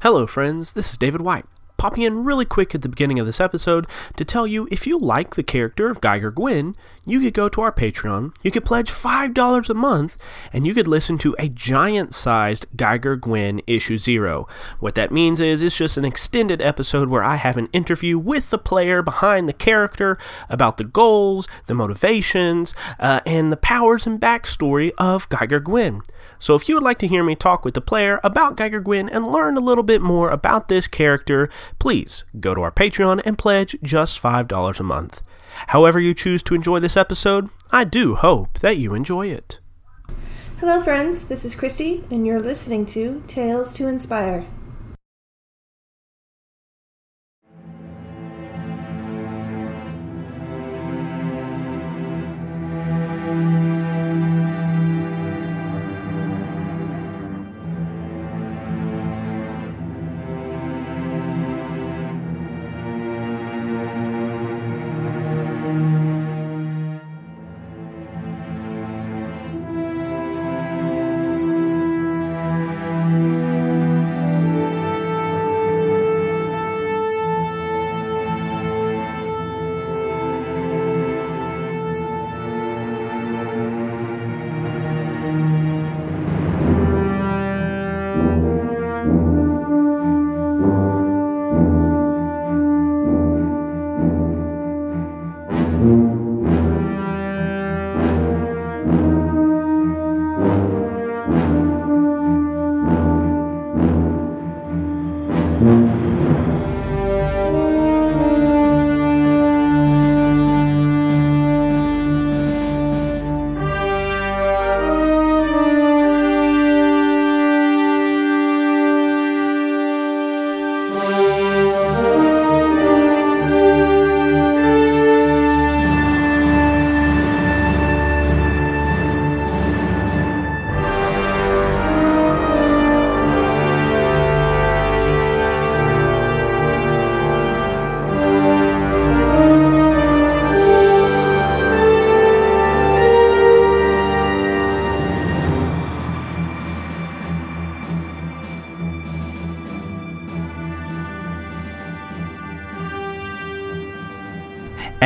Hello, friends. This is David White, popping in really quick at the beginning of this episode to tell you if you like the character of Geiger Gwyn, you could go to our Patreon, you could pledge $5 a month, and you could listen to a giant sized Geiger Gwyn issue zero. What that means is it's just an extended episode where I have an interview with the player behind the character about the goals, the motivations, uh, and the powers and backstory of Geiger Gwyn. So if you would like to hear me talk with the player about Geiger Gwyn and learn a little bit more about this character, please go to our Patreon and pledge just $5 a month. However, you choose to enjoy this episode, I do hope that you enjoy it. Hello, friends. This is Christy, and you're listening to Tales to Inspire.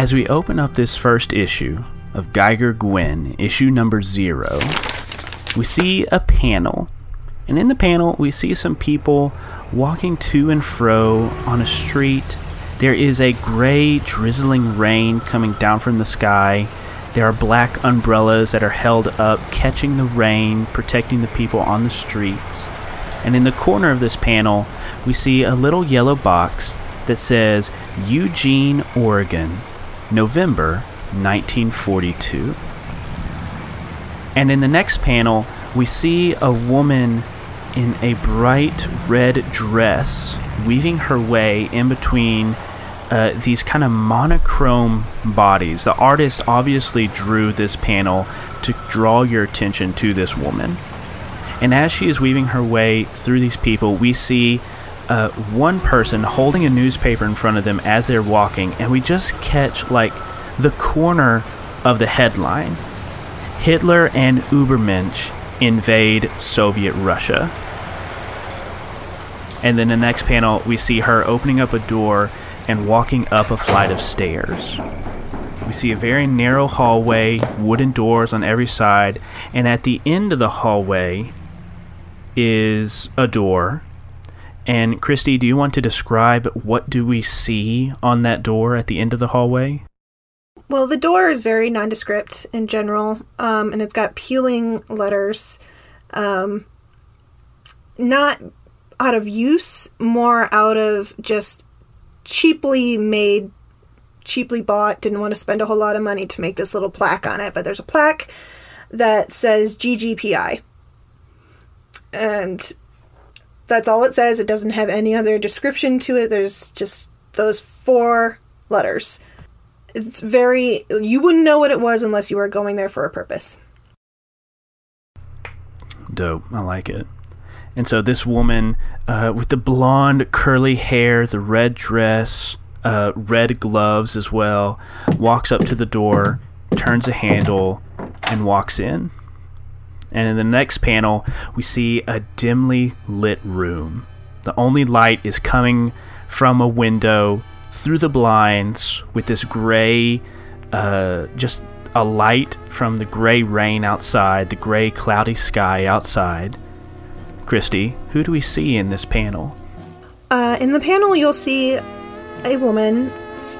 As we open up this first issue of Geiger Gwen, issue number zero, we see a panel. And in the panel, we see some people walking to and fro on a street. There is a gray, drizzling rain coming down from the sky. There are black umbrellas that are held up, catching the rain, protecting the people on the streets. And in the corner of this panel, we see a little yellow box that says Eugene, Oregon, November 1942. And in the next panel, we see a woman in a bright red dress weaving her way in between uh, these kind of monochrome bodies. The artist obviously drew this panel to draw your attention to this woman. And as she is weaving her way through these people, we see uh, one person holding a newspaper in front of them as they're walking, and we just catch like the corner of the headline Hitler and Ubermensch invade Soviet Russia. And then the next panel, we see her opening up a door and walking up a flight of stairs. We see a very narrow hallway, wooden doors on every side, and at the end of the hallway is a door. And Christy, do you want to describe what do we see on that door at the end of the hallway? Well, the door is very nondescript in general, um, and it's got peeling letters. Um, not out of use, more out of just cheaply made, cheaply bought, didn't want to spend a whole lot of money to make this little plaque on it. But there's a plaque that says GGPI. And that's all it says. It doesn't have any other description to it. There's just those four letters. It's very, you wouldn't know what it was unless you were going there for a purpose. Dope. I like it. And so this woman uh, with the blonde curly hair, the red dress, uh, red gloves as well, walks up to the door, turns a handle, and walks in. And in the next panel, we see a dimly lit room. The only light is coming from a window through the blinds with this gray, uh, just a light from the gray rain outside, the gray cloudy sky outside. Christy, who do we see in this panel? Uh, in the panel, you'll see a woman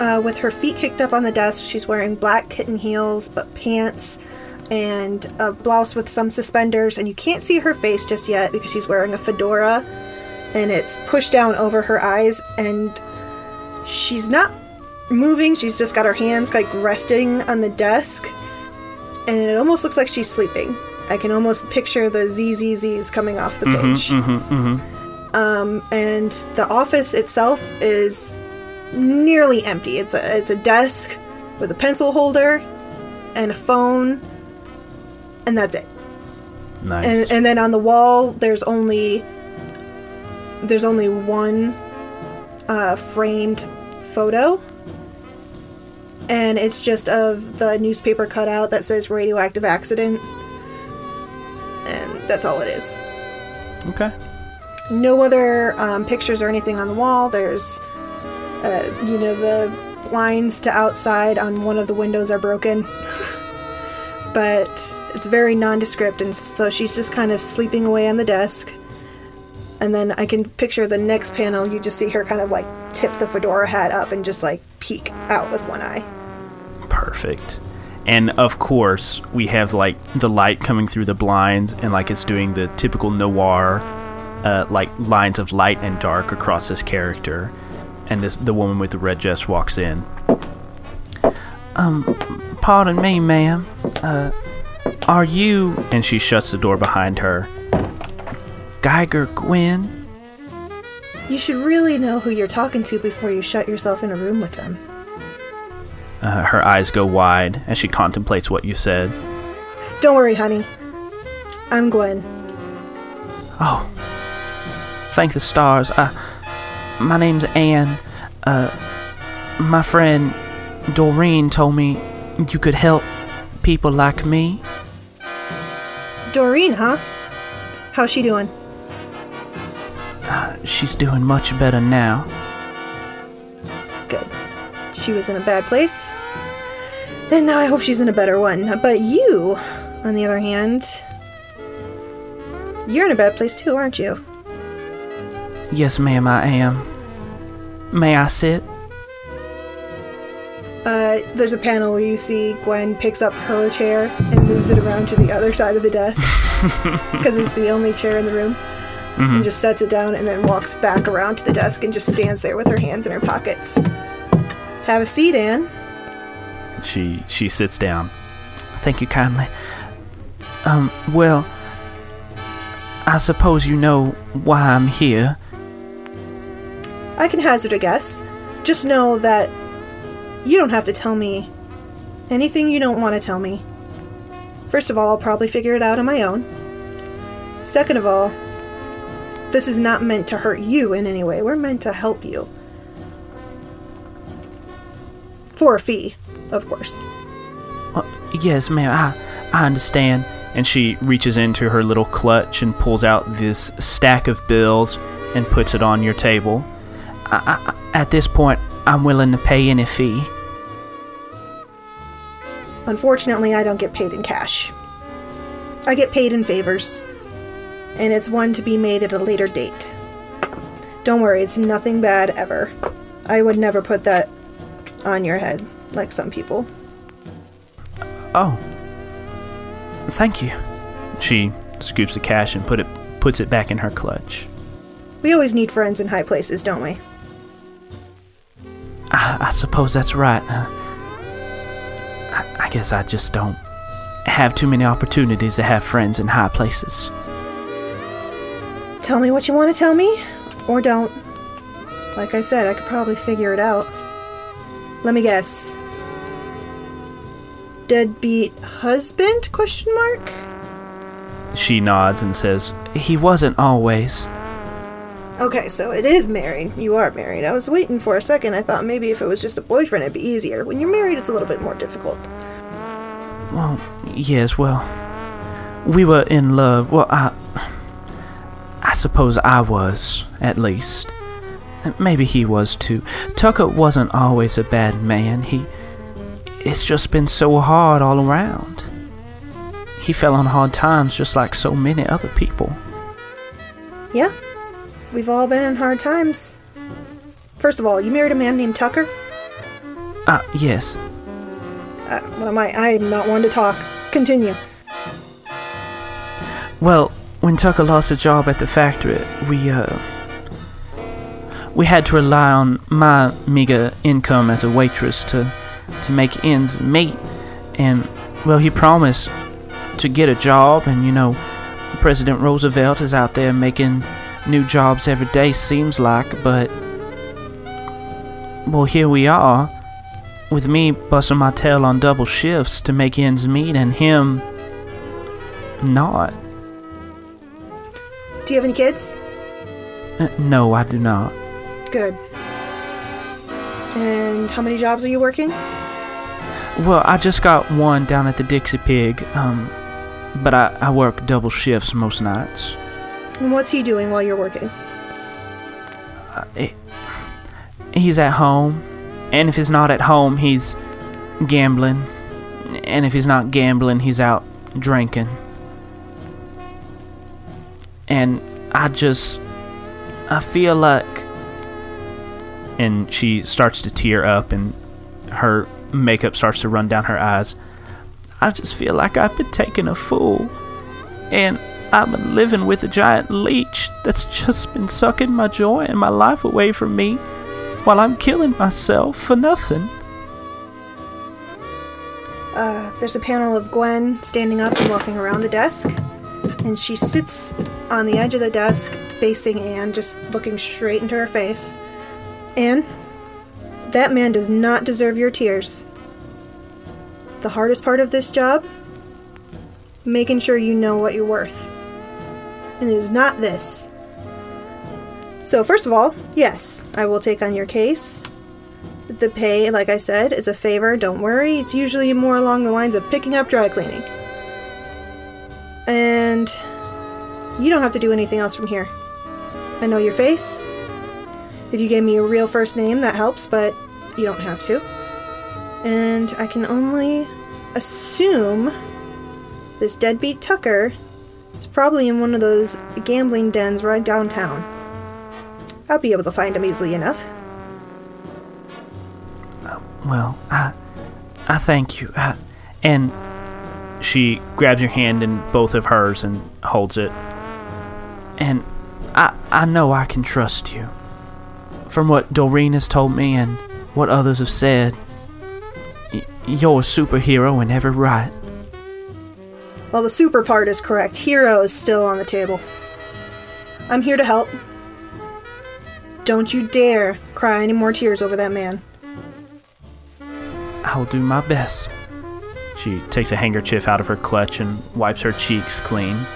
uh, with her feet kicked up on the desk. She's wearing black kitten heels, but pants and a blouse with some suspenders. And you can't see her face just yet because she's wearing a fedora and it's pushed down over her eyes. And she's not moving, she's just got her hands like resting on the desk. And it almost looks like she's sleeping. I can almost picture the ZZZs coming off the mm-hmm, page. Mm-hmm, mm-hmm. Um, and the office itself is nearly empty. It's a it's a desk with a pencil holder and a phone, and that's it. Nice. And and then on the wall, there's only there's only one uh, framed photo, and it's just of the newspaper cutout that says radioactive accident, and that's all it is. okay. no other um, pictures or anything on the wall. There's, uh, you know, the blinds to outside on one of the windows are broken. but it's very nondescript, and so she's just kind of sleeping away on the desk. And then I can picture the next panel, you just see her kind of like tip the fedora hat up and just like peek out with one eye. Perfect. And of course, we have like the light coming through the blinds, and like it's doing the typical noir, uh, like lines of light and dark across this character. And this the woman with the red dress walks in. Um, pardon me, ma'am. Uh, are you? And she shuts the door behind her. Geiger Gwyn. You should really know who you're talking to before you shut yourself in a room with them. Uh, her eyes go wide as she contemplates what you said. Don't worry, honey. I'm Gwen. Oh, thank the stars. Uh, my name's Anne. Uh, my friend Doreen told me you could help people like me. Doreen, huh? How's she doing? Uh, she's doing much better now. Good. She was in a bad place. And now I hope she's in a better one. But you, on the other hand, you're in a bad place too, aren't you? Yes, ma'am, I am. May I sit? Uh, there's a panel where you see Gwen picks up her chair and moves it around to the other side of the desk because it's the only chair in the room. And just sets it down and then walks back around to the desk and just stands there with her hands in her pockets. Have a seat, Anne. She she sits down. Thank you kindly. Um, well, I suppose you know why I'm here. I can hazard a guess. Just know that you don't have to tell me anything you don't want to tell me. First of all, I'll probably figure it out on my own. Second of all, this is not meant to hurt you in any way. We're meant to help you. For a fee, of course. Uh, yes, ma'am, I, I understand. And she reaches into her little clutch and pulls out this stack of bills and puts it on your table. I, I, at this point, I'm willing to pay any fee. Unfortunately, I don't get paid in cash. I get paid in favors, and it's one to be made at a later date. Don't worry, it's nothing bad ever. I would never put that on your head like some people. Oh, thank you. She scoops the cash and put it puts it back in her clutch. We always need friends in high places, don't we? I, I suppose that's right. Uh, I, I guess I just don't have too many opportunities to have friends in high places. Tell me what you want to tell me, or don't. Like I said, I could probably figure it out. Let me guess. Deadbeat husband? Question mark. She nods and says, He wasn't always. Okay, so it is married. You are married. I was waiting for a second. I thought maybe if it was just a boyfriend, it'd be easier. When you're married, it's a little bit more difficult. Well, yes, well, we were in love. Well, I. I suppose I was, at least. Maybe he was too. Tucker wasn't always a bad man. He. It's just been so hard all around. He fell on hard times just like so many other people. Yeah, we've all been in hard times. First of all, you married a man named Tucker? Uh, yes. Uh, what am I? I'm not one to talk. Continue. Well, when Tucker lost a job at the factory, we, uh, we had to rely on my meager income as a waitress to, to make ends meet. And, well, he promised to get a job, and, you know, President Roosevelt is out there making new jobs every day, seems like, but. Well, here we are, with me busting my tail on double shifts to make ends meet, and him. not. Do you have any kids? Uh, no, I do not. Good. And how many jobs are you working? Well, I just got one down at the Dixie Pig, um, but I, I work double shifts most nights. And what's he doing while you're working? Uh, it, he's at home, and if he's not at home, he's gambling, and if he's not gambling, he's out drinking. And I just, I feel like and she starts to tear up and her makeup starts to run down her eyes. I just feel like I've been taking a fool. And I've been living with a giant leech that's just been sucking my joy and my life away from me while I'm killing myself for nothing. Uh, there's a panel of Gwen standing up and walking around the desk. And she sits on the edge of the desk facing Anne, just looking straight into her face. Anne, that man does not deserve your tears. The hardest part of this job? Making sure you know what you're worth. And it is not this. So, first of all, yes, I will take on your case. The pay, like I said, is a favor, don't worry. It's usually more along the lines of picking up dry cleaning. And you don't have to do anything else from here. I know your face, if you gave me a real first name, that helps, but you don't have to. And I can only assume this deadbeat Tucker is probably in one of those gambling dens right downtown. I'll be able to find him easily enough. Uh, well, I, I thank you. I, and she grabs your hand in both of hers and holds it. And I, I know I can trust you from what Doreen has told me and what others have said, y- you're a superhero in every right. Well, the super part is correct. Hero is still on the table. I'm here to help. Don't you dare cry any more tears over that man. I'll do my best. She takes a handkerchief out of her clutch and wipes her cheeks clean.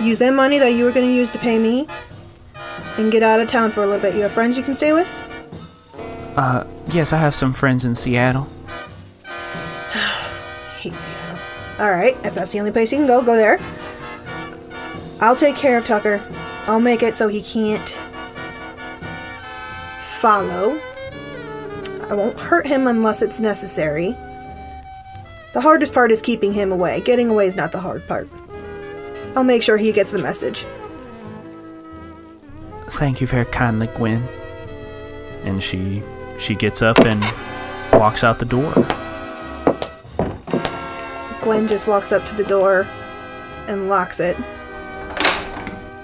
Use that money that you were going to use to pay me and get out of town for a little bit. You have friends you can stay with? Uh, yes, I have some friends in Seattle. hate Seattle. Alright, if that's the only place you can go, go there. I'll take care of Tucker. I'll make it so he can't follow. I won't hurt him unless it's necessary. The hardest part is keeping him away. Getting away is not the hard part. I'll make sure he gets the message. Thank you very kindly, Gwen. And she she gets up and walks out the door. Gwen just walks up to the door and locks it.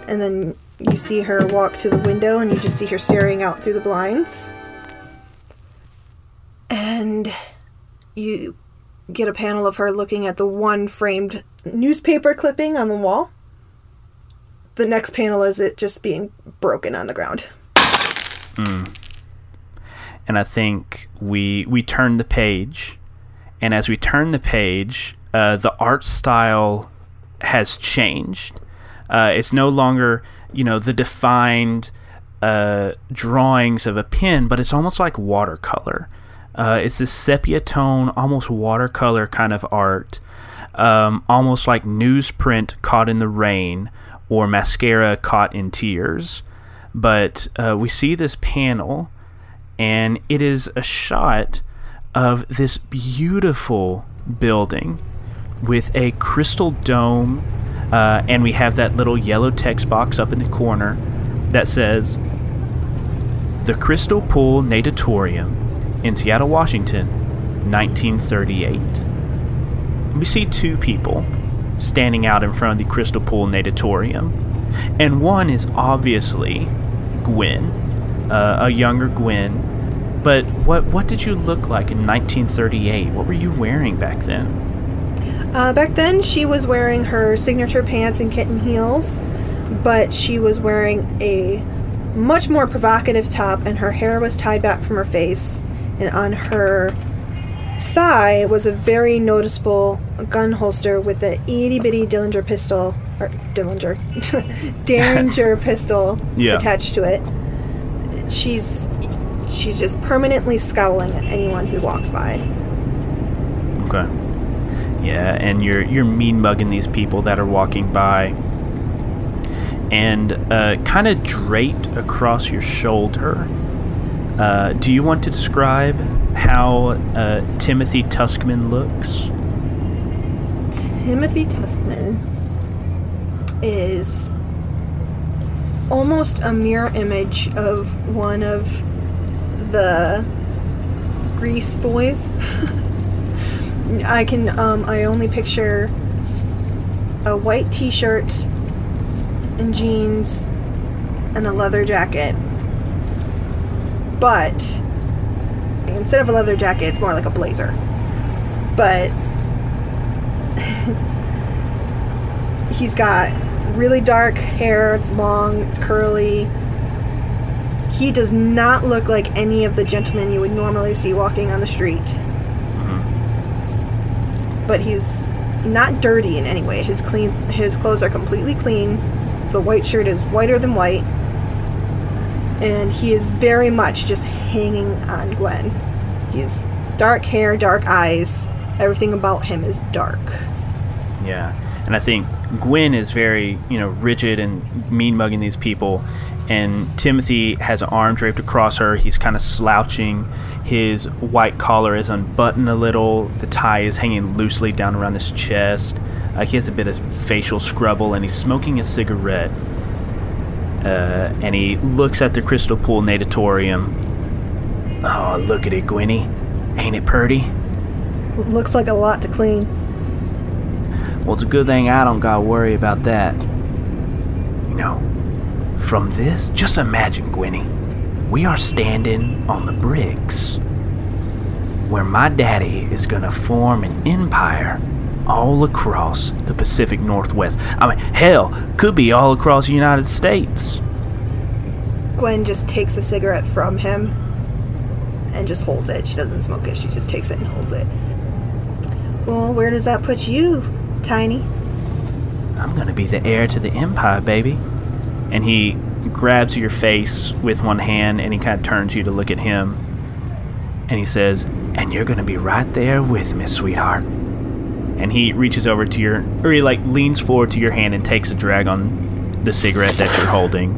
And then you see her walk to the window and you just see her staring out through the blinds. And you get a panel of her looking at the one framed newspaper clipping on the wall the next panel is it just being broken on the ground. Mm. And I think we we turn the page, and as we turn the page, uh, the art style has changed. Uh, it's no longer you know the defined uh, drawings of a pen, but it's almost like watercolor. Uh, it's this sepia tone, almost watercolor kind of art, um, almost like newsprint caught in the rain or mascara caught in tears. But uh, we see this panel, and it is a shot of this beautiful building with a crystal dome, uh, and we have that little yellow text box up in the corner that says the Crystal Pool Natatorium in Seattle, Washington, 1938. We see two people standing out in front of the Crystal Pool Natatorium, and one is obviously Gwen, uh, a younger Gwen. But what what did you look like in 1938? What were you wearing back then? Uh, back then, she was wearing her signature pants and kitten heels, but she was wearing a much more provocative top, and her hair was tied back from her face. And on her thigh was a very noticeable gun holster with a itty bitty Dillinger pistol, or Dillinger, Derringer pistol Yeah. attached to it. She's she's just permanently scowling at anyone who walks by. Okay. Yeah, and you're you're mean mugging these people that are walking by, and uh, kind of draped across your shoulder. Uh, do you want to describe how uh, Timothy Tuskman looks? Timothy Tuskman is almost a mirror image of one of the Grease boys. I can um, I only picture a white t-shirt and jeans and a leather jacket. But instead of a leather jacket, it's more like a blazer. But he's got really dark hair, it's long, it's curly. He does not look like any of the gentlemen you would normally see walking on the street. But he's not dirty in any way. His clean his clothes are completely clean. The white shirt is whiter than white. And he is very much just hanging on Gwen. He's dark hair, dark eyes. Everything about him is dark. Yeah, and I think Gwen is very, you know, rigid and mean mugging these people, and Timothy has an arm draped across her. He's kind of slouching. His white collar is unbuttoned a little. The tie is hanging loosely down around his chest. Uh, he has a bit of facial scrubble, and he's smoking a cigarette. Uh, and he looks at the crystal pool natatorium. Oh, look at it, Gwenny. Ain't it purty? Looks like a lot to clean. Well, it's a good thing I don't gotta worry about that. From this, just imagine, Gwenny, we are standing on the bricks where my daddy is gonna form an empire all across the Pacific Northwest. I mean, hell, could be all across the United States. Gwen just takes the cigarette from him and just holds it. She doesn't smoke it, she just takes it and holds it. Well, where does that put you, Tiny? I'm gonna be the heir to the empire, baby. And he grabs your face with one hand and he kind of turns you to look at him. And he says, And you're gonna be right there with me, sweetheart. And he reaches over to your, or he like leans forward to your hand and takes a drag on the cigarette that you're holding.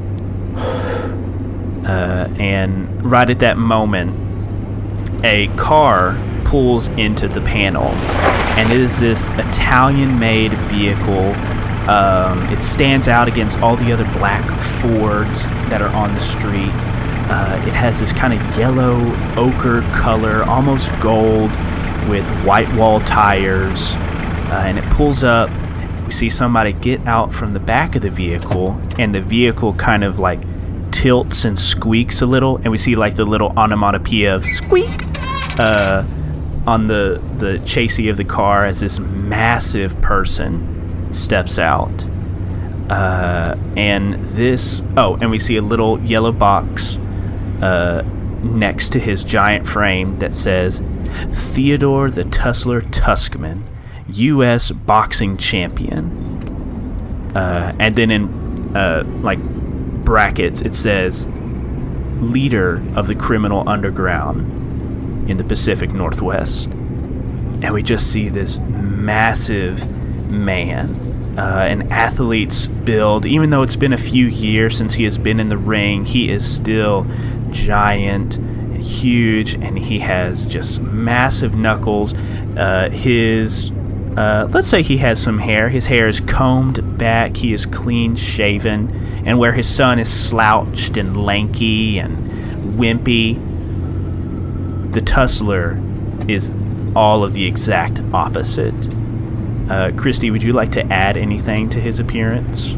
Uh, and right at that moment, a car pulls into the panel, and it is this Italian-made vehicle. Um, it stands out against all the other black Fords that are on the street. Uh, it has this kind of yellow ochre color, almost gold, with white wall tires, uh, and it pulls up. We see somebody get out from the back of the vehicle, and the vehicle kind of like tilts and squeaks a little, and we see like the little onomatopoeia of squeak uh, on the the chassis of the car as this massive person steps out. Uh, and this oh, and we see a little yellow box uh, next to his giant frame that says Theodore the Tussler Tuskman, U.S. boxing champion. Uh, and then in uh, like brackets, it says leader of the criminal underground in the Pacific Northwest. And we just see this massive man uh, an athlete's build. Even though it's been a few years since he has been in the ring, he is still giant and huge, and he has just massive knuckles. Uh, his uh, let's say he has some hair. His hair is combed back. He is clean shaven, and where his son is slouched and lanky and wimpy, the Tussler is all of the exact opposite. Uh, Christy, would you like to add anything to his appearance?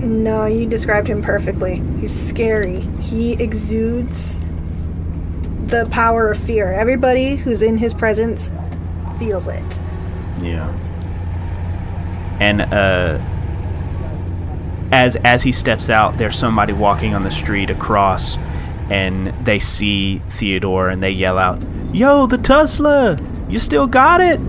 No, you described him perfectly. He's scary. He exudes the power of fear. Everybody who's in his presence feels it. Yeah. And uh, as as he steps out, there's somebody walking on the street across, and they see Theodore and they yell out, "Yo, the Tussler! You still got it!"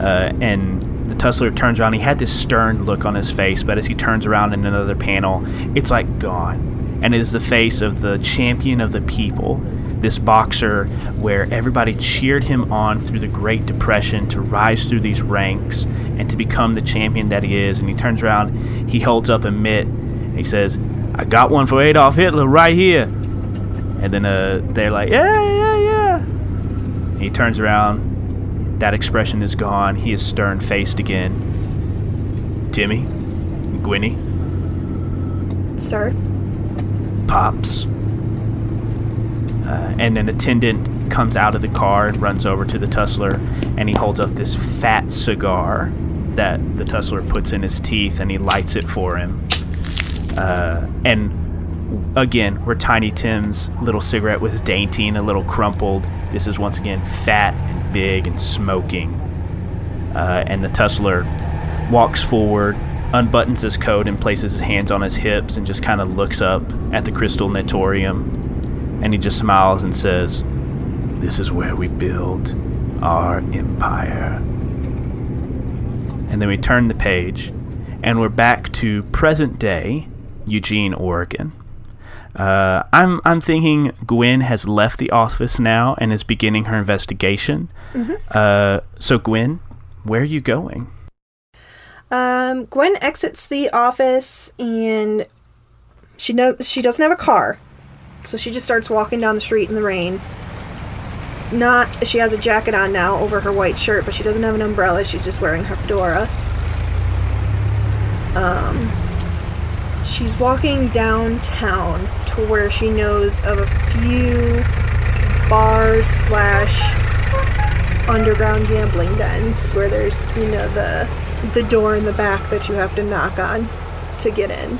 Uh, and the Tussler turns around. He had this stern look on his face, but as he turns around in another panel, it's like gone, and it is the face of the champion of the people this boxer where everybody cheered him on through the Great Depression to rise through these ranks and to become the champion that he is. And he turns around, he holds up a mitt, and he says, I got one for Adolf Hitler right here. And then uh, they're like, yeah, yeah, yeah. And he turns around, that expression is gone. He is stern faced again. Timmy, Gwynny, Sir? Pops. Uh, and an attendant comes out of the car and runs over to the Tussler, and he holds up this fat cigar that the Tussler puts in his teeth, and he lights it for him. Uh, and again, where Tiny Tim's little cigarette was dainty and a little crumpled, this is once again fat big and smoking. Uh, and the Tussler walks forward, unbuttons his coat, and places his hands on his hips, and just kind of looks up at the crystal natorium and he just smiles and says, This is where we build our empire. And then we turn the page, and we're back to present day Eugene, Oregon. Uh, I'm I'm thinking Gwen has left the office now and is beginning her investigation. Mm-hmm. Uh, so Gwen, where are you going? Um, Gwen exits the office and she knows she doesn't have a car, so she just starts walking down the street in the rain. Not, she has a jacket on now over her white shirt, but she doesn't have an umbrella. She's just wearing her fedora. Um, she's walking downtown to where she knows of a few bars slash underground gambling dens where there's you know the the door in the back that you have to knock on to get in.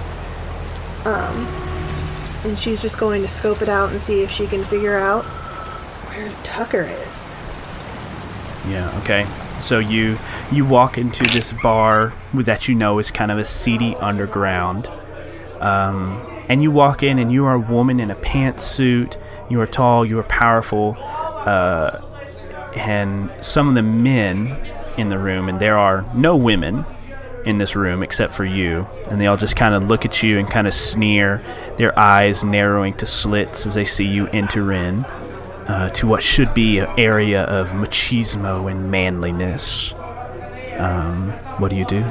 Um, and she's just going to scope it out and see if she can figure out where Tucker is. Yeah, okay. So you you walk into this bar that you know is kind of a seedy underground. Um, and you walk in and you are a woman in a pantsuit. You are tall, you are powerful. Uh, and some of the men in the room, and there are no women, in this room except for you, and they all just kind of look at you and kind of sneer, their eyes narrowing to slits as they see you enter in uh, to what should be an area of machismo and manliness. Um, what do you do?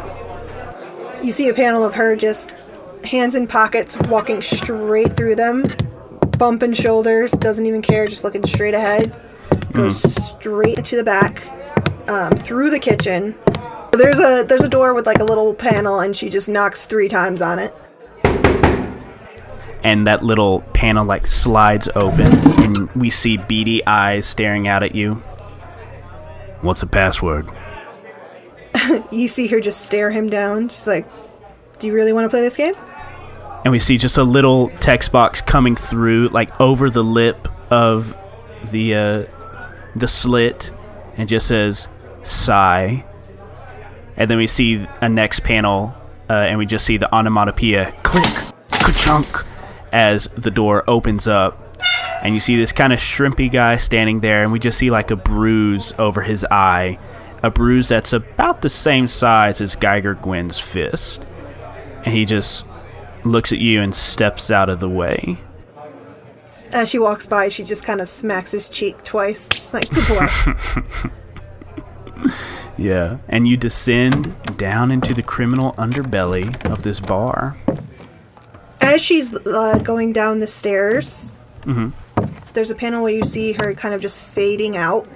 You see a panel of her just hands in pockets, walking straight through them, bumping shoulders, doesn't even care, just looking straight ahead. Goes mm. straight to the back, um, through the kitchen, there's a there's a door with like a little panel, and she just knocks three times on it. And that little panel like slides open, and we see beady eyes staring out at you. What's the password? you see her just stare him down. She's like, "Do you really want to play this game?" And we see just a little text box coming through, like over the lip of the uh, the slit, and just says "sigh." and then we see a next panel, uh, and we just see the onomatopoeia click, ka-chunk, as the door opens up, and you see this kind of shrimpy guy standing there, and we just see like a bruise over his eye, a bruise that's about the same size as Geiger Gwen's fist, and he just looks at you and steps out of the way. As she walks by, she just kind of smacks his cheek twice. She's like, "Good boy." yeah, and you descend down into the criminal underbelly of this bar. As she's uh, going down the stairs, hmm there's a panel where you see her kind of just fading out.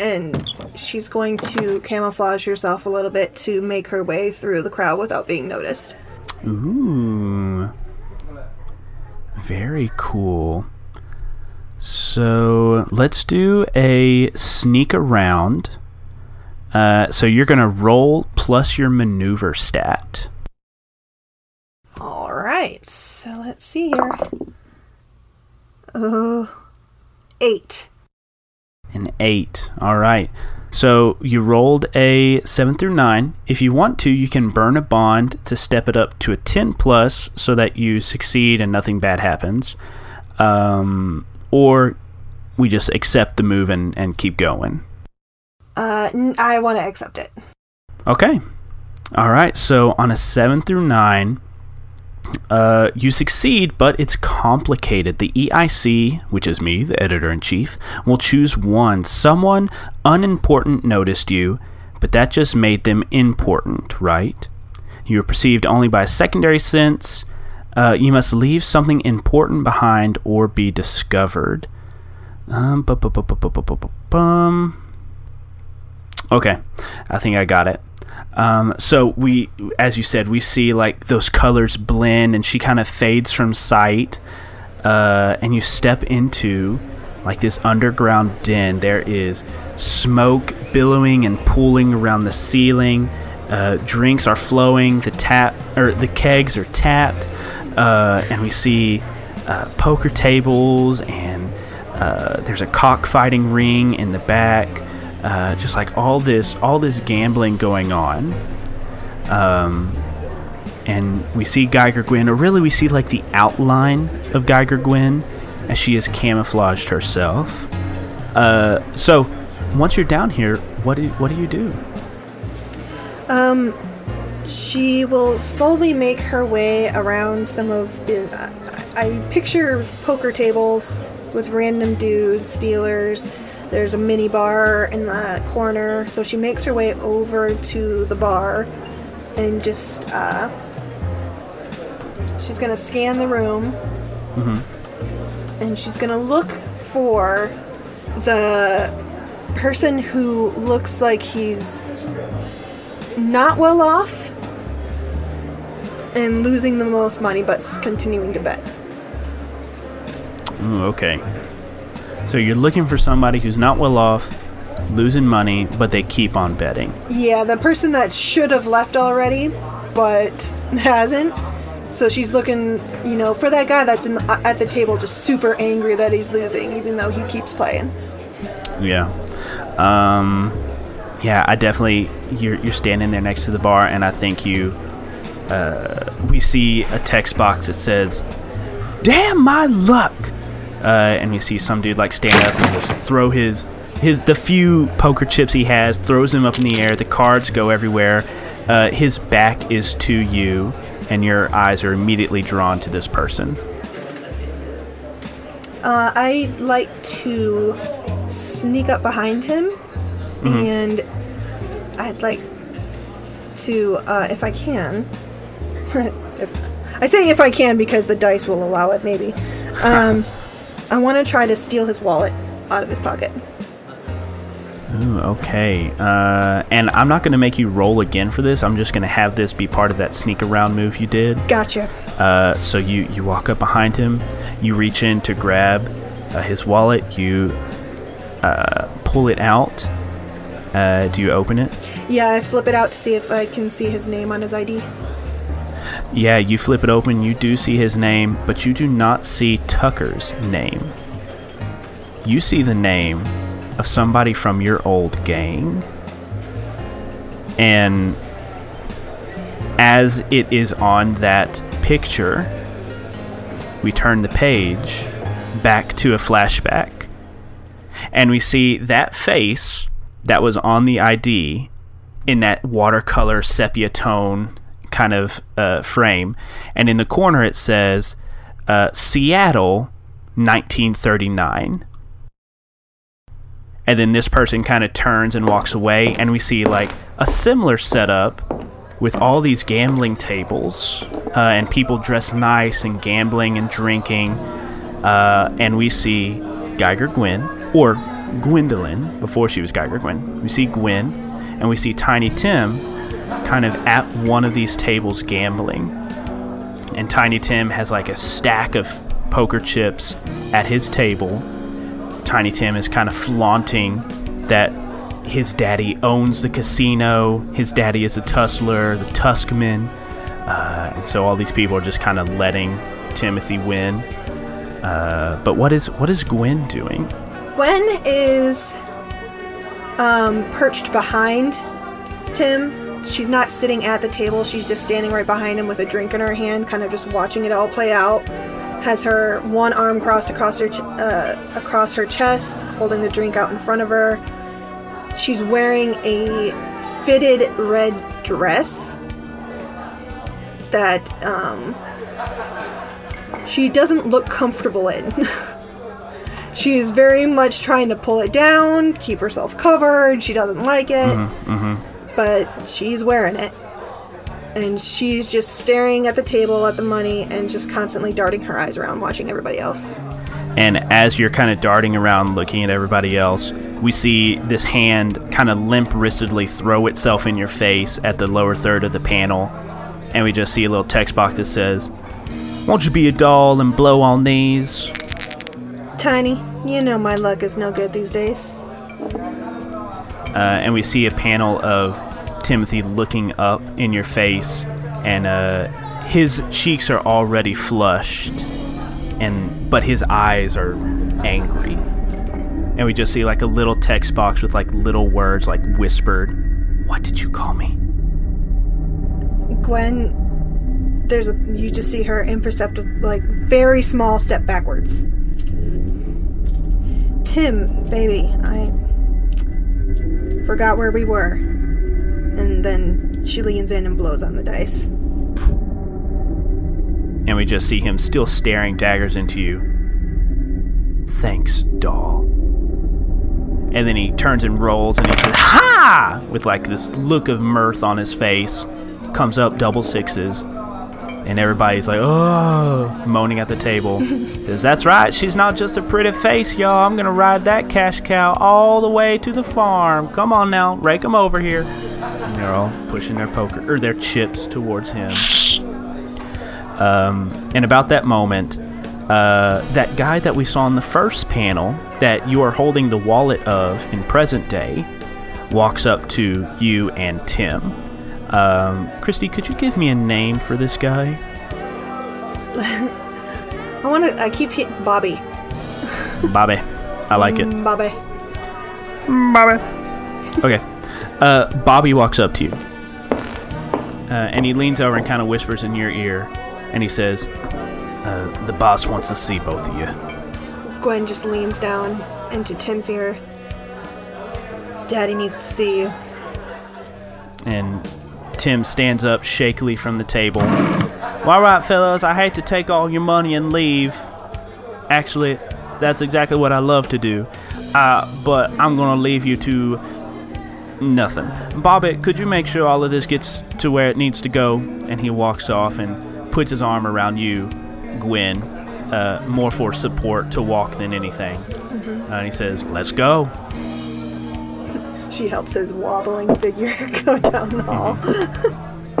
And she's going to camouflage herself a little bit to make her way through the crowd without being noticed. Ooh. Very cool. So let's do a sneak around. Uh, so you're going to roll plus your maneuver stat. All right, so let's see here. Uh, eight. An 8. All right. So you rolled a 7 through 9. If you want to, you can burn a bond to step it up to a 10 plus so that you succeed and nothing bad happens. Um, or we just accept the move and, and keep going. Uh, I want to accept it. Okay. All right. So on a 7 through 9, uh, you succeed, but it's complicated. The EIC, which is me, the editor in chief, will choose one. Someone unimportant noticed you, but that just made them important, right? You are perceived only by a secondary sense. Uh, you must leave something important behind or be discovered. Um, okay, I think I got it. Um, so we, as you said, we see like those colors blend, and she kind of fades from sight. Uh, and you step into like this underground den. There is smoke billowing and pooling around the ceiling. Uh, drinks are flowing. The tap or the kegs are tapped, uh, and we see uh, poker tables and uh, there's a cockfighting ring in the back. Uh, just like all this, all this gambling going on. Um, and we see Geiger Gwyn, or really we see like the outline of Geiger Gwyn as she has camouflaged herself. Uh, so once you're down here, what do what do you do? Um, she will slowly make her way around some of the. I I picture poker tables with random dudes, dealers. There's a mini bar in the corner, so she makes her way over to the bar and just. Uh, she's gonna scan the room and she's gonna look for the person who looks like he's not well off and losing the most money but continuing to bet. Ooh, okay. So you're looking for somebody who's not well off, losing money, but they keep on betting. Yeah, the person that should have left already but hasn't. So she's looking, you know, for that guy that's in the, at the table just super angry that he's losing even though he keeps playing. Yeah. Um, yeah, I definitely. You're you're standing there next to the bar, and I think you. Uh, we see a text box that says, "Damn my luck," uh, and we see some dude like stand up and just throw his his the few poker chips he has, throws them up in the air. The cards go everywhere. Uh, his back is to you, and your eyes are immediately drawn to this person. Uh, I like to sneak up behind him, and I'd like to, uh, if I can. if, I say if I can because the dice will allow it, maybe. Um, I want to try to steal his wallet out of his pocket. Ooh, okay. Uh, and I'm not going to make you roll again for this. I'm just going to have this be part of that sneak around move you did. Gotcha. Uh, so you, you walk up behind him, you reach in to grab uh, his wallet, you uh, pull it out. Uh, do you open it? Yeah, I flip it out to see if I can see his name on his ID. Yeah, you flip it open, you do see his name, but you do not see Tucker's name. You see the name of somebody from your old gang. And as it is on that picture, we turn the page back to a flashback. And we see that face that was on the ID in that watercolor sepia tone kind of uh, frame. And in the corner it says uh, Seattle 1939. and then this person kind of turns and walks away, and we see like a similar setup with all these gambling tables uh, and people dressed nice and gambling and drinking. Uh, and we see Geiger Gwyn, or Gwendolyn, before she was Geiger Gwyn. We see Gwyn, and we see Tiny Tim kind of at one of these tables gambling. And Tiny Tim has like a stack of poker chips at his table. Tiny Tim is kind of flaunting that his daddy owns the casino. His daddy is a tussler, the Tuskman. Uh, and so all these people are just kind of letting Timothy win. Uh, but what is what is Gwen doing? Gwen is um, perched behind Tim. She's not sitting at the table. She's just standing right behind him with a drink in her hand, kind of just watching it all play out. Has her one arm crossed across her ch- uh, across her chest, holding the drink out in front of her. She's wearing a fitted red dress that um, she doesn't look comfortable in. she is very much trying to pull it down, keep herself covered. She doesn't like it, but she's wearing it. And she's just staring at the table at the money and just constantly darting her eyes around, watching everybody else. And as you're kind of darting around looking at everybody else, we see this hand kind of limp wristedly throw itself in your face at the lower third of the panel. And we just see a little text box that says, Won't you be a doll and blow on these? Tiny, you know my luck is no good these days. Uh, and we see a panel of Timothy looking up in your face, and uh, his cheeks are already flushed, and but his eyes are angry. And we just see like a little text box with like little words like whispered. What did you call me? Gwen, there's a you just see her imperceptible, like very small step backwards. Tim, baby, I forgot where we were. And then she leans in and blows on the dice. And we just see him still staring daggers into you. Thanks, doll. And then he turns and rolls and he says, Ha! With like this look of mirth on his face. Comes up double sixes. And everybody's like, oh, moaning at the table. says, That's right, she's not just a pretty face, y'all. I'm going to ride that cash cow all the way to the farm. Come on now, rake 'em over here. And they're all pushing their poker, or their chips towards him. Um, and about that moment, uh, that guy that we saw in the first panel that you are holding the wallet of in present day walks up to you and Tim. Um, Christy, could you give me a name for this guy? I want to. I keep he- Bobby. Bobby. I like it. Bobby. Bobby. Okay. Uh, Bobby walks up to you. Uh, and he leans over and kind of whispers in your ear. And he says, uh, The boss wants to see both of you. Gwen just leans down into Tim's ear. Daddy needs to see you. And Tim stands up shakily from the table. Well, all right, fellas, I hate to take all your money and leave. Actually, that's exactly what I love to do. Uh, but I'm going to leave you to nothing. Bobby, could you make sure all of this gets to where it needs to go? And he walks off and puts his arm around you, Gwen, uh, more for support to walk than anything. Uh, and he says, Let's go. She helps his wobbling figure go down the hall.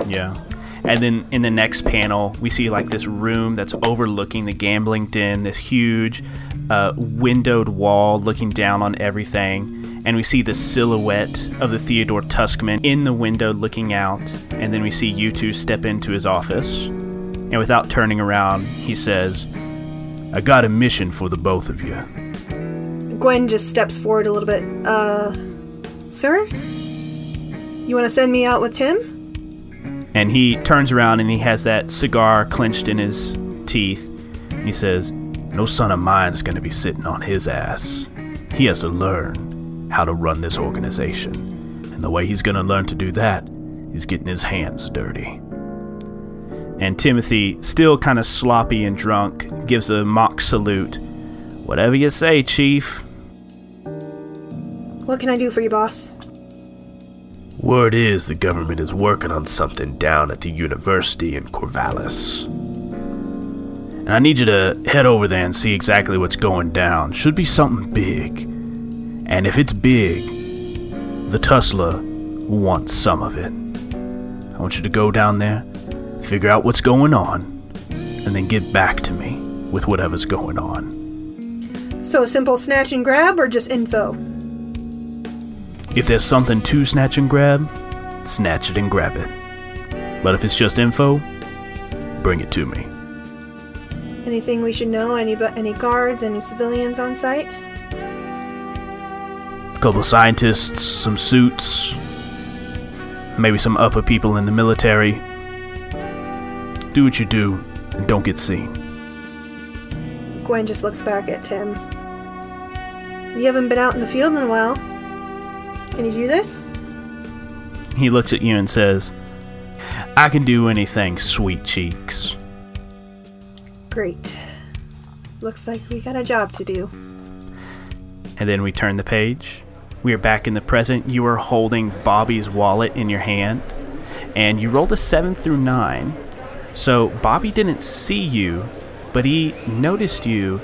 Yeah. And then in the next panel, we see like this room that's overlooking the gambling den, this huge uh, windowed wall looking down on everything. And we see the silhouette of the Theodore Tuskman in the window looking out. And then we see you two step into his office. And without turning around, he says, I got a mission for the both of you. Gwen just steps forward a little bit. Uh, sir? You want to send me out with Tim? And he turns around and he has that cigar clenched in his teeth. He says, No son of mine's going to be sitting on his ass. He has to learn how to run this organization. And the way he's going to learn to do that is getting his hands dirty. And Timothy, still kind of sloppy and drunk, gives a mock salute. Whatever you say, Chief. What can I do for you, boss? Word is the government is working on something down at the university in Corvallis. And I need you to head over there and see exactly what's going down. Should be something big. And if it's big, the Tussler wants some of it. I want you to go down there, figure out what's going on, and then get back to me with whatever's going on. So, a simple snatch and grab or just info? If there's something to snatch and grab, snatch it and grab it. But if it's just info, bring it to me. Anything we should know? Any any guards? Any civilians on site? A couple of scientists, some suits, maybe some upper people in the military. Do what you do and don't get seen. Gwen just looks back at Tim. You haven't been out in the field in a while. Can you do this? He looks at you and says, I can do anything, sweet cheeks. Great. Looks like we got a job to do. And then we turn the page. We are back in the present. You are holding Bobby's wallet in your hand, and you rolled a 7 through 9. So Bobby didn't see you, but he noticed you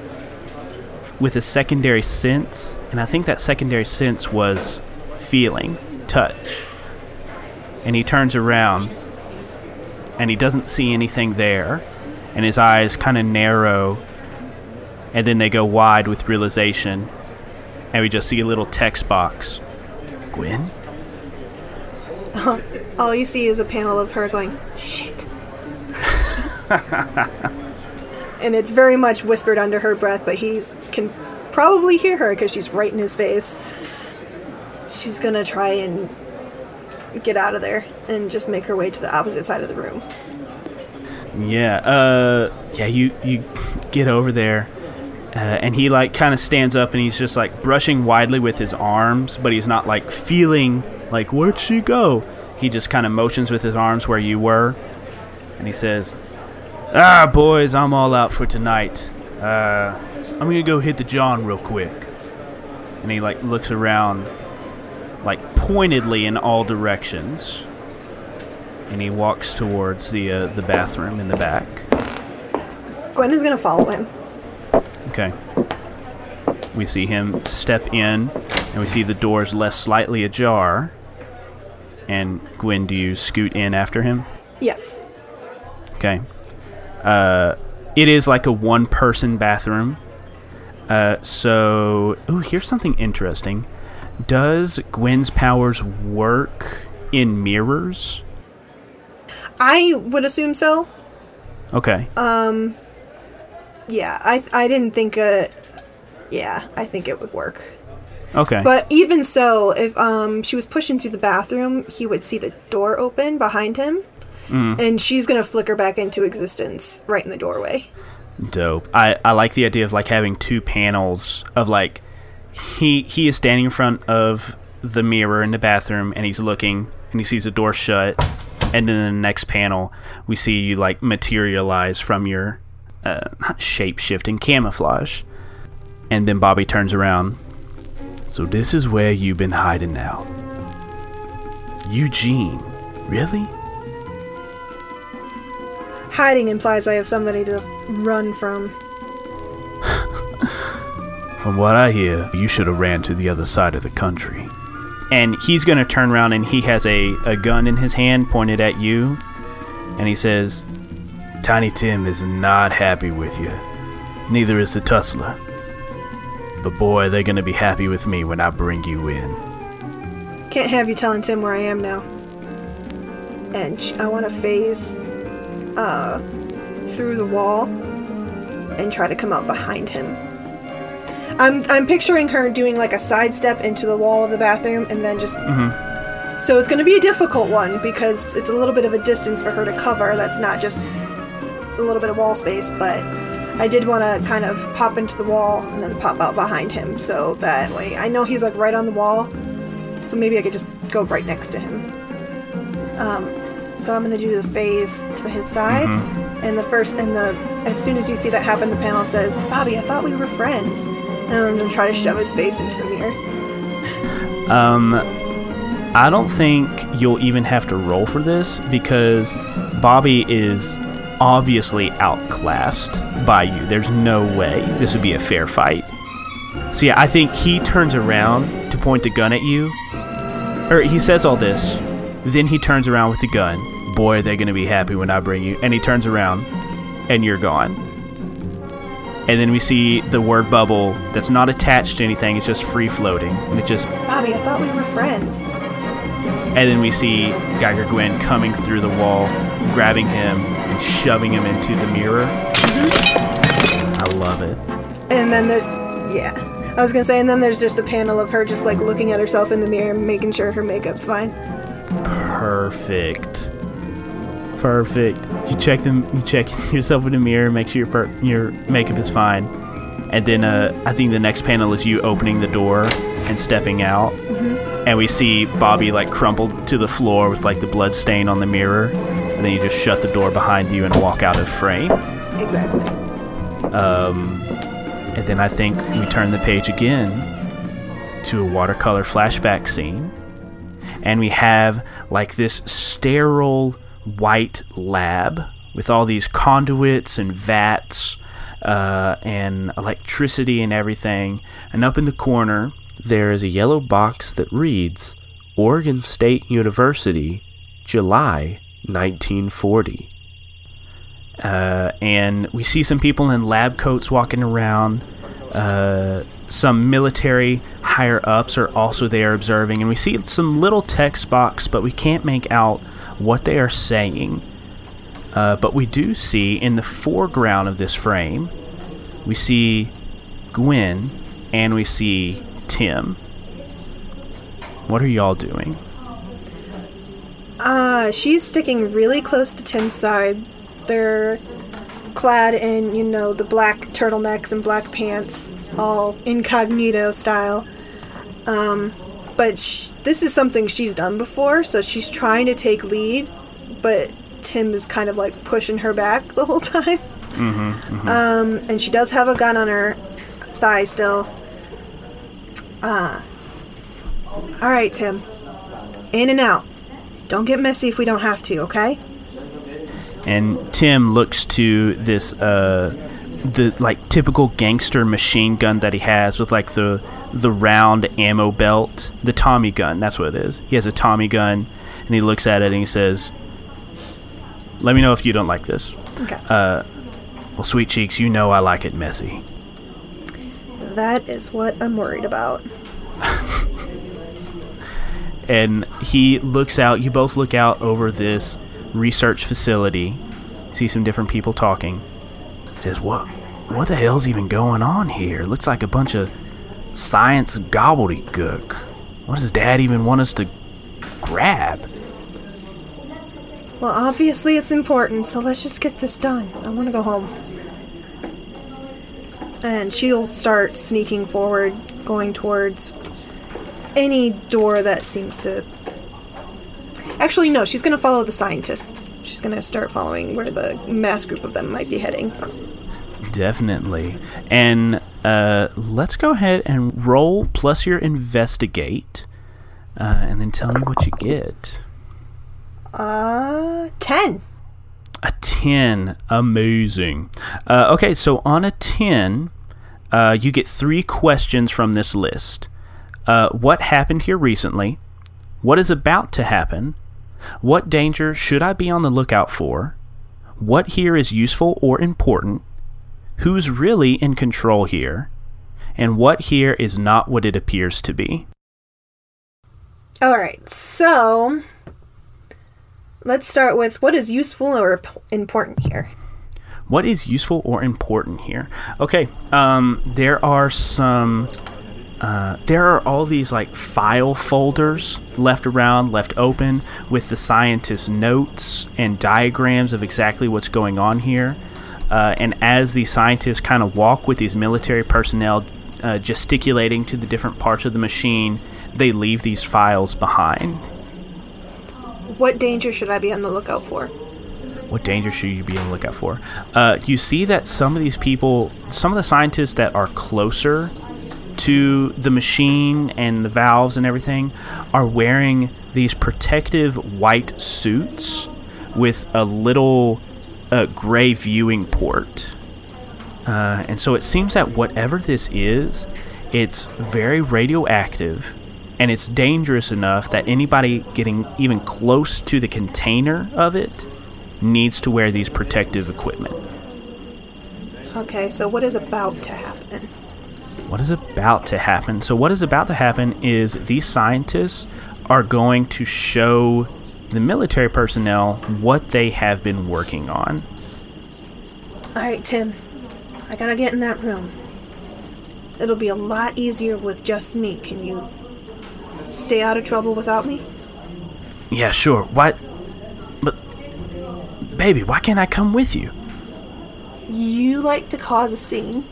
with a secondary sense, and I think that secondary sense was feeling, touch. And he turns around, and he doesn't see anything there, and his eyes kind of narrow, and then they go wide with realization, and we just see a little text box. Gwen? All you see is a panel of her going, shit. and it's very much whispered under her breath, but he can probably hear her because she's right in his face. She's gonna try and get out of there and just make her way to the opposite side of the room. Yeah, uh, yeah, you, you get over there, uh, and he, like, kind of stands up and he's just, like, brushing widely with his arms, but he's not, like, feeling, like, where'd she go? He just kind of motions with his arms where you were, and he says, Ah, boys, I'm all out for tonight. Uh, I'm gonna go hit the John real quick. And he, like, looks around, like, pointedly in all directions and he walks towards the uh, the bathroom in the back. Gwen is gonna follow him. Okay. We see him step in, and we see the doors left slightly ajar. And Gwen, do you scoot in after him? Yes. Okay. Uh, it is like a one-person bathroom. Uh, so, ooh, here's something interesting. Does Gwen's powers work in mirrors? I would assume so. Okay. Um, yeah, I I didn't think uh yeah, I think it would work. okay. But even so, if um she was pushing through the bathroom, he would see the door open behind him, and she's gonna flicker back into existence right in the doorway. Dope. I, I like the idea of like having two panels of like he he is standing in front of the mirror in the bathroom and he's looking and he sees the door shut and then in the next panel we see you like materialize from your uh, not shape shifting camouflage and then Bobby turns around. So this is where you've been hiding now Eugene, really? Hiding implies I have somebody to run from. From what I hear, you should have ran to the other side of the country. And he's going to turn around and he has a, a gun in his hand pointed at you. And he says, Tiny Tim is not happy with you. Neither is the Tussler. But boy, they're going to be happy with me when I bring you in. Can't have you telling Tim where I am now. And I want to phase uh, through the wall and try to come out behind him. I'm I'm picturing her doing like a sidestep into the wall of the bathroom and then just. So it's going to be a difficult one because it's a little bit of a distance for her to cover. That's not just a little bit of wall space, but I did want to kind of pop into the wall and then pop out behind him so that way I know he's like right on the wall. So maybe I could just go right next to him. Um, so I'm gonna do the phase to his side, and the first and the as soon as you see that happen, the panel says, "Bobby, I thought we were friends," and I'm gonna try to shove his face into the mirror. Um, I don't think you'll even have to roll for this because Bobby is obviously outclassed by you. There's no way this would be a fair fight. So yeah, I think he turns around to point the gun at you. Or he says all this, then he turns around with the gun. Boy, they're gonna be happy when I bring you. And he turns around, and you're gone. And then we see the word bubble that's not attached to anything, it's just free floating. And it just Bobby, I thought we were friends. and then we see Geiger Gwen coming through the wall, grabbing him and shoving him into the mirror. Mm-hmm. I love it. And then there's, yeah. I was gonna say, and then there's just a panel of her just like looking at herself in the mirror, making sure her makeup's fine. Perfect. Perfect. You check them. You check yourself in the mirror, make sure your per- your makeup is fine, and then uh, I think the next panel is you opening the door and stepping out, and we see Bobby like crumpled to the floor with like the blood stain on the mirror, and then you just shut the door behind you and walk out of frame. Exactly. Um, and then I think we turn the page again to a watercolor flashback scene. And we have like this sterile white lab with all these conduits and vats uh, and electricity and everything. And up in the corner, there is a yellow box that reads Oregon State University, July 1940 uh, and we see some people in lab coats walking around. Uh, some military higher ups are also there observing, and we see some little text box, but we can't make out what they are saying. Uh, but we do see in the foreground of this frame, we see Gwen and we see Tim. What are y'all doing? Uh, she's sticking really close to Tim's side. They're clad in, you know, the black turtlenecks and black pants, all incognito style. Um, but sh- this is something she's done before, so she's trying to take lead, but Tim is kind of like pushing her back the whole time. Um, and she does have a gun on her thigh still. Uh, all right, Tim. In and out. Don't get messy if we don't have to, okay? and Tim looks to this uh the like typical gangster machine gun that he has with like the the round ammo belt, the Tommy gun. That's what it is. He has a Tommy gun, and he looks at it and he says, "Let me know if you don't like this." Okay. Uh, well, sweet cheeks, you know I like it messy. that is what I'm worried about. and he looks out. You both look out over this research facility, see some different people talking. Says, "What? What the hell's even going on here? Looks like a bunch of science gobbledygook. What does Dad even want us to grab?" Well, obviously it's important, so let's just get this done. I want to go home. And she'll start sneaking forward, going towards any door that seems to. Actually, no, she's going to follow the scientists. She's going to start following where the mass group of them might be heading. Definitely. And uh, let's go ahead and roll plus your investigate, uh, and then tell me what you get. Uh, 10. A 10. Amazing. Uh, okay, so on a 10, uh, you get three questions from this list. Uh, what happened here recently? What is about to happen? What danger should I be on the lookout for? What here is useful or important? Who's really in control here? And what here is not what it appears to be? Alright, so. Let's start with what is useful or important here. what is useful or important here okay um, there are some uh, there are all these like file folders left around left open with the scientist's notes and diagrams of exactly what's going on here uh, and as the scientists kind of walk with these military personnel uh, gesticulating to the different parts of the machine they leave these files behind What danger should I be on the lookout for? What danger should you be on the lookout for? Uh, you see that some of these people, some of the scientists that are closer to the machine and the valves and everything are wearing these protective white suits with a little uh, gray viewing port. Uh, and so it seems that whatever this is, it's very radioactive and it's dangerous enough that anybody getting even close to the container of it needs to wear these protective equipment. Okay, so what is about to happen? What is about to happen? So, what is about to happen is these scientists are going to show the military personnel what they have been working on. All right, Tim. I gotta get in that room. It'll be a lot easier with just me. Can you stay out of trouble without me? Yeah, sure. Why? But, baby, why can't I come with you? You like to cause a scene.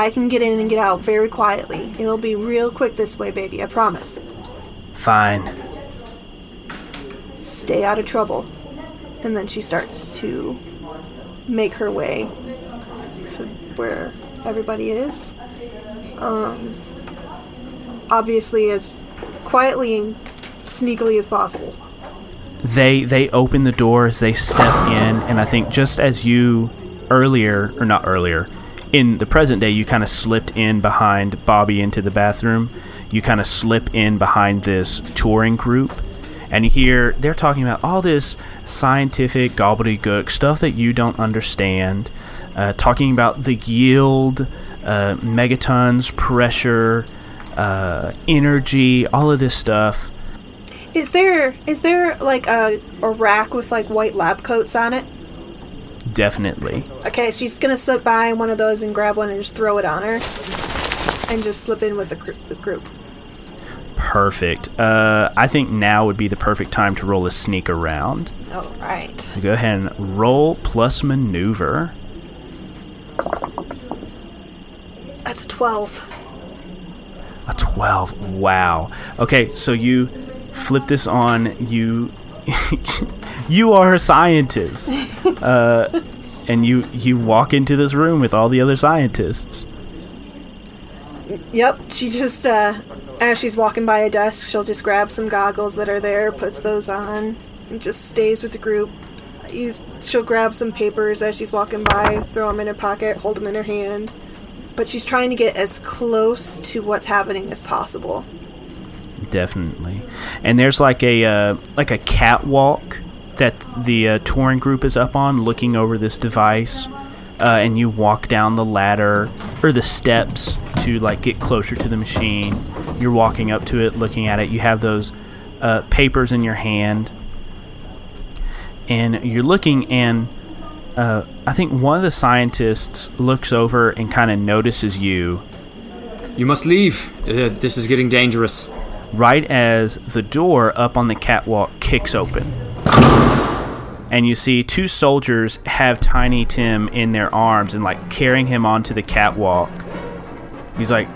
I can get in and get out very quietly. It'll be real quick this way, baby, I promise. Fine. Stay out of trouble. And then she starts to make her way to where everybody is. Um, obviously, as quietly and sneakily as possible. They they open the door as they step in, and I think just as you earlier or not earlier in the present day, you kind of slipped in behind Bobby into the bathroom. You kind of slip in behind this touring group, and you hear they're talking about all this scientific gobbledygook stuff that you don't understand. Uh, talking about the yield, uh, megatons, pressure, uh, energy, all of this stuff. Is there is there like a, a rack with like white lab coats on it? Definitely. Okay, she's gonna slip by one of those and grab one and just throw it on her, and just slip in with the, gr- the group. Perfect. Uh, I think now would be the perfect time to roll a sneak around. All right. So go ahead and roll plus maneuver. That's a twelve. A 12. Wow. Okay, so you flip this on. You you are a scientist. Uh, and you you walk into this room with all the other scientists. Yep. She just uh, as she's walking by a desk, she'll just grab some goggles that are there, puts those on, and just stays with the group. You- She'll grab some papers as she's walking by, throw them in her pocket, hold them in her hand. But she's trying to get as close to what's happening as possible. Definitely. And there's like a uh, like a catwalk that the uh, touring group is up on, looking over this device. Uh, and you walk down the ladder or the steps to like get closer to the machine. You're walking up to it, looking at it. You have those uh, papers in your hand, and you're looking. And uh, I think one of the scientists looks over and kind of notices you You must leave. Uh, this is getting dangerous. Right as the door up on the catwalk kicks open. And you see two soldiers have Tiny Tim in their arms and like carrying him onto the catwalk. He's like,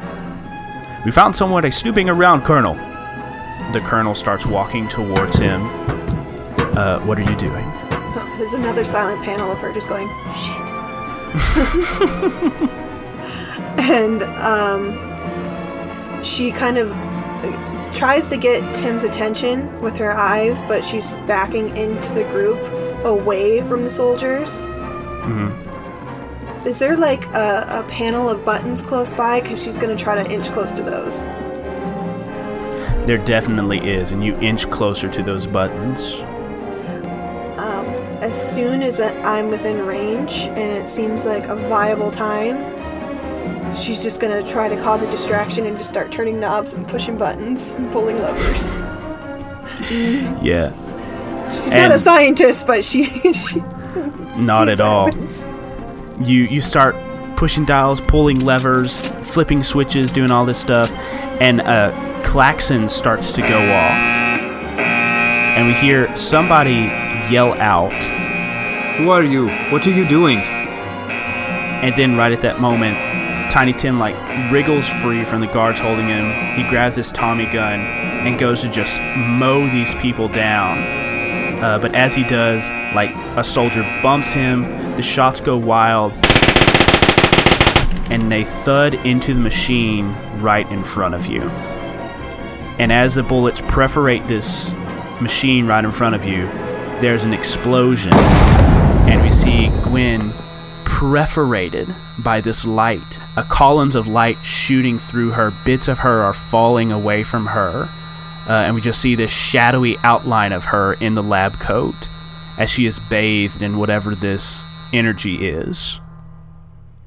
We found somebody snooping around, Colonel. The Colonel starts walking towards him. Uh, what are you doing? Oh, there's another silent panel of her just going, shit. and um, she kind of tries to get Tim's attention with her eyes, but she's backing into the group away from the soldiers. Is there like a, a panel of buttons close by? Because she's going to try to inch close to those. There definitely is, and you inch closer to those buttons. Um, As soon as I'm within range and it seems like a viable time, she's just gonna try to cause a distraction and just start turning knobs and pushing buttons and pulling levers. Yeah, She's not a scientist, but she. she not at all. happens. you you start pushing dials, pulling levers, flipping switches, doing all this stuff, and a klaxon starts to go off, and we hear somebody yell out, Who are you? What are you doing? and then right at that moment, Tiny Tim like wriggles free from the guards holding him. He grabs his Tommy gun and goes to just mow these people down. Uh, but as he does, like a soldier bumps him, the shots go wild, and they thud into the machine right in front of you. And as the bullets perforate this machine right in front of you, there's an explosion, and we see Gwen perforated by this light. A columns of light shooting through her. Bits of her are falling away from her. Uh, and we just see this shadowy outline of her in the lab coat as she is bathed in whatever this energy is.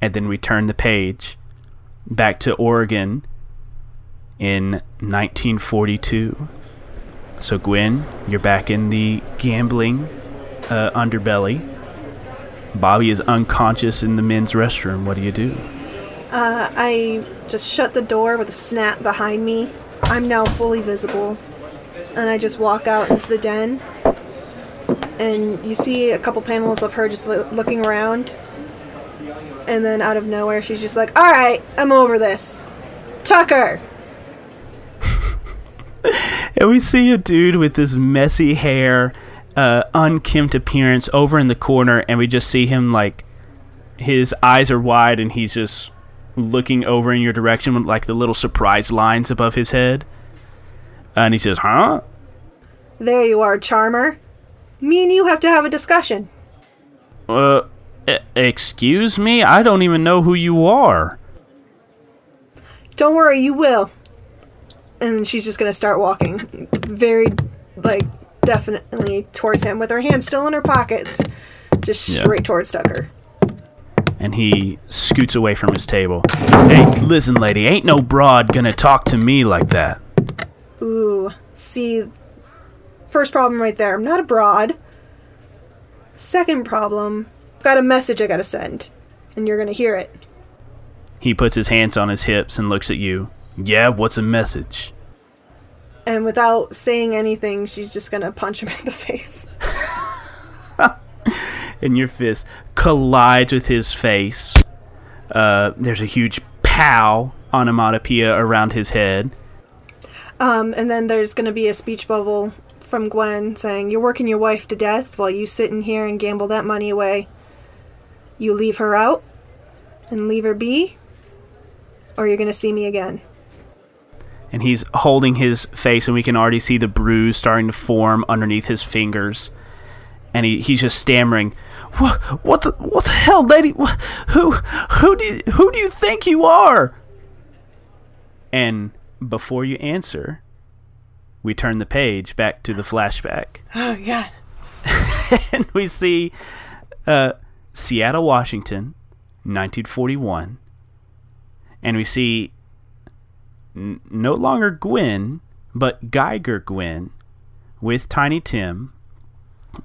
And then we turn the page back to Oregon in 1942. So, Gwen, you're back in the gambling uh, underbelly. Bobby is unconscious in the men's restroom. What do you do? Uh, I just shut the door with a snap behind me. I'm now fully visible. And I just walk out into the den. And you see a couple panels of her just lo- looking around. And then out of nowhere, she's just like, Alright, I'm over this. Tucker! And we see a dude with this messy hair, uh, unkempt appearance over in the corner, and we just see him like his eyes are wide and he's just looking over in your direction with like the little surprise lines above his head. And he says, Huh? There you are, Charmer. Me and you have to have a discussion. Uh, e- excuse me? I don't even know who you are. Don't worry, you will. And she's just gonna start walking very, like, definitely towards him with her hands still in her pockets. Just Yeah. straight towards Tucker. And he scoots away from his table. Hey, listen, lady, ain't no broad gonna talk to me like that. Ooh, see, first problem right there. I'm not a broad. Second problem, I've got a message I gotta send, and you're gonna hear it. He puts his hands on his hips and looks at you. Yeah, what's a message? And without saying anything, she's just gonna punch him in the face. and your fist collides with his face. Uh, there's a huge pow onomatopoeia around his head. Um, and then there's gonna be a speech bubble from Gwen saying, You're working your wife to death while you sit in here and gamble that money away. You leave her out and leave her be, or you're gonna see me again. And he's holding his face, and we can already see the bruise starting to form underneath his fingers. And he, he's just stammering, "What? What the? What the hell, lady? What, who? Who do? You, who do you think you are?" And before you answer, we turn the page back to the flashback. Oh, God. and we see uh, Seattle, Washington, 1941. And we see n- no longer Gwen, but Geiger Gwen with Tiny Tim.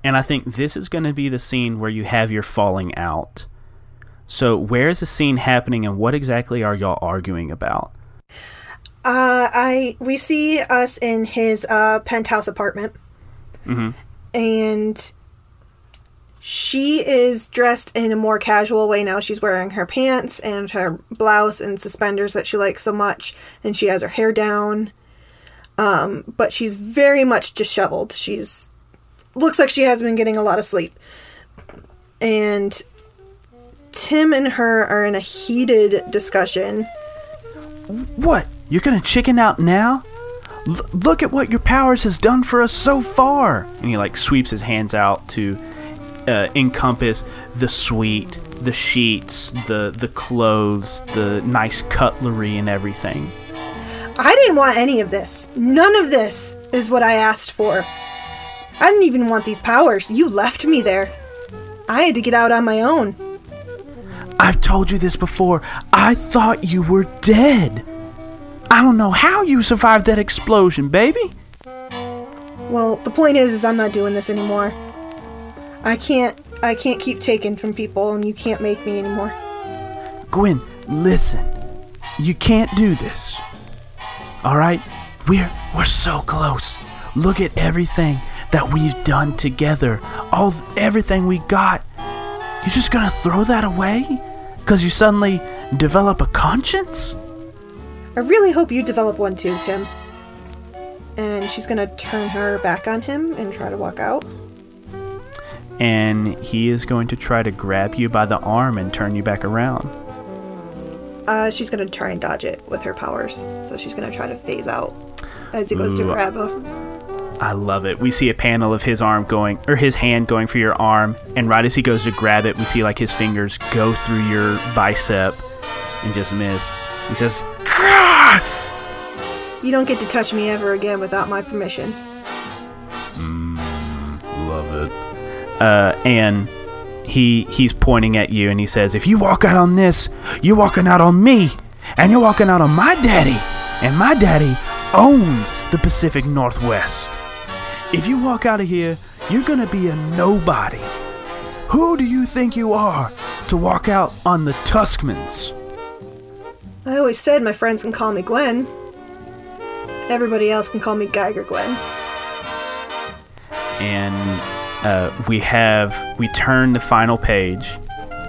And I think this is going to be the scene where you have your falling out. So, where is the scene happening and what exactly are y'all arguing about? Uh, I we see us in his uh, penthouse apartment, and she is dressed in a more casual way now. She's wearing her pants and her blouse and suspenders that she likes so much, and she has her hair down. Um, but she's very much disheveled. She's looks like she has been getting a lot of sleep, and Tim and her are in a heated discussion. What? You're gonna chicken out now? L- look at what your powers has done for us so far. And he like sweeps his hands out to uh, encompass the suite, the sheets, the the clothes, the nice cutlery, and everything. I didn't want any of this. None of this is what I asked for. I didn't even want these powers. You left me there. I had to get out on my own. I've told you this before. I thought you were dead. I don't know how you survived that explosion, baby. Well, the point is is I'm not doing this anymore. I can't I can't keep taking from people and you can't make me anymore. Gwen, listen. You can't do this. All right? We're we're so close. Look at everything that we've done together. All everything we got. You're just going to throw that away cuz you suddenly develop a conscience? I really hope you develop one too, Tim. And she's gonna turn her back on him and try to walk out. And he is going to try to grab you by the arm and turn you back around. Uh, she's gonna try and dodge it with her powers. So she's gonna try to phase out as he goes to grab her. I love it. We see a panel of his arm going, or his hand going for your arm, and right as he goes to grab it, we see like his fingers go through your bicep and just miss. He says! You don't get to touch me ever again without my permission. It. Uh, and he he's pointing at you and he says, "If you walk out on this, you're walking out on me, and you're walking out on my daddy, and my daddy owns the Pacific Northwest. If you walk out of here, you're gonna be a nobody. Who do you think you are to walk out on the Tuskmans?" I always said my friends can call me Gwen. Everybody else can call me Geiger Gwen. and uh, we have we turn the final page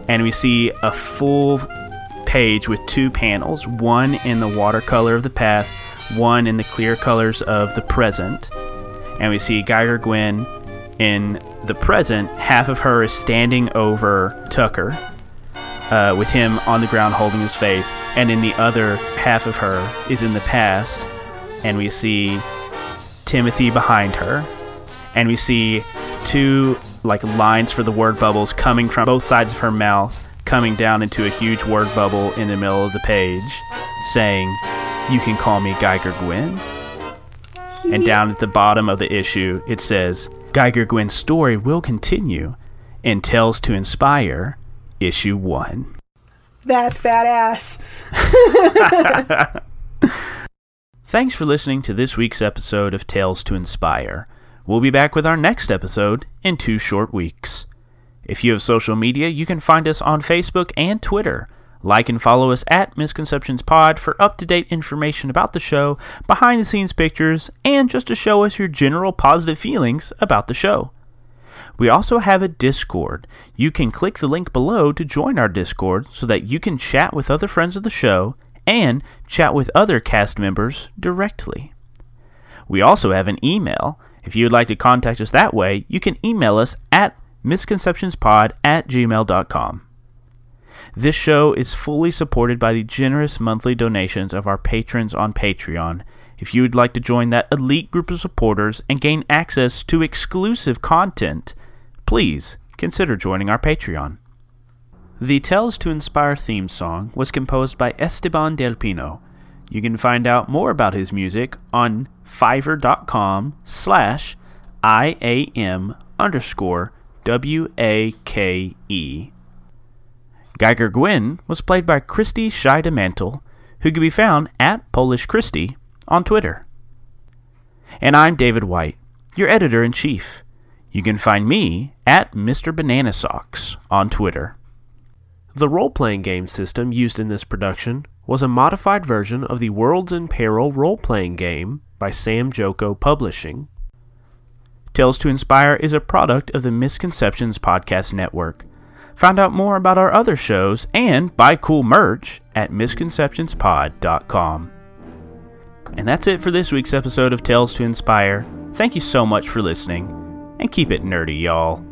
and we see a full page with two panels one in the watercolor of the past one in the clear colors of the present. And we see geiger gwen in the present half of her is standing over tucker uh, with him on the ground holding his face and in the other half of her is in the past and we see timothy behind her and we see two like lines for the word bubbles coming from both sides of her mouth coming down into a huge word bubble in the middle of the page saying you can call me geiger gwen and down at the bottom of the issue it says geiger gwen's story will continue in tales to inspire issue 1 That's badass. Thanks for listening to this week's episode of Tales to Inspire. We'll be back with our next episode in two short weeks. If you have social media, you can find us on Facebook and Twitter. Like and follow us at Misconceptions Pod for up to date information about the show, behind the scenes pictures, and just to show us your general positive feelings about the show. We also have a Discord. You can click the link below to join our Discord so that you can chat with other friends of the show and chat with other cast members directly. We also have an email. If you would like to contact us that way, you can email us at misconceptionspod at gmail.com. This show is fully supported by the generous monthly donations of our patrons on Patreon. If you would like to join that elite group of supporters and gain access to exclusive content, please consider joining our Patreon. The Tales to Inspire theme song was composed by Esteban Del Pino. You can find out more about his music on fiverr.com slash IAM underscore W-A-K-E. Geiger Gwen was played by Christy Scheidemantel, who can be found at Polish Christy on Twitter. And I'm David White, your editor-in-chief. You can find me at Mr. Banana Socks on Twitter. The role playing game system used in this production was a modified version of the Worlds in Peril role playing game by Samjoko Publishing. Tales to Inspire is a product of the Misconceptions Podcast Network. Find out more about our other shows and buy cool merch at misconceptionspod.com. And that's it for this week's episode of Tales to Inspire. Thank you so much for listening, and keep it nerdy, y'all.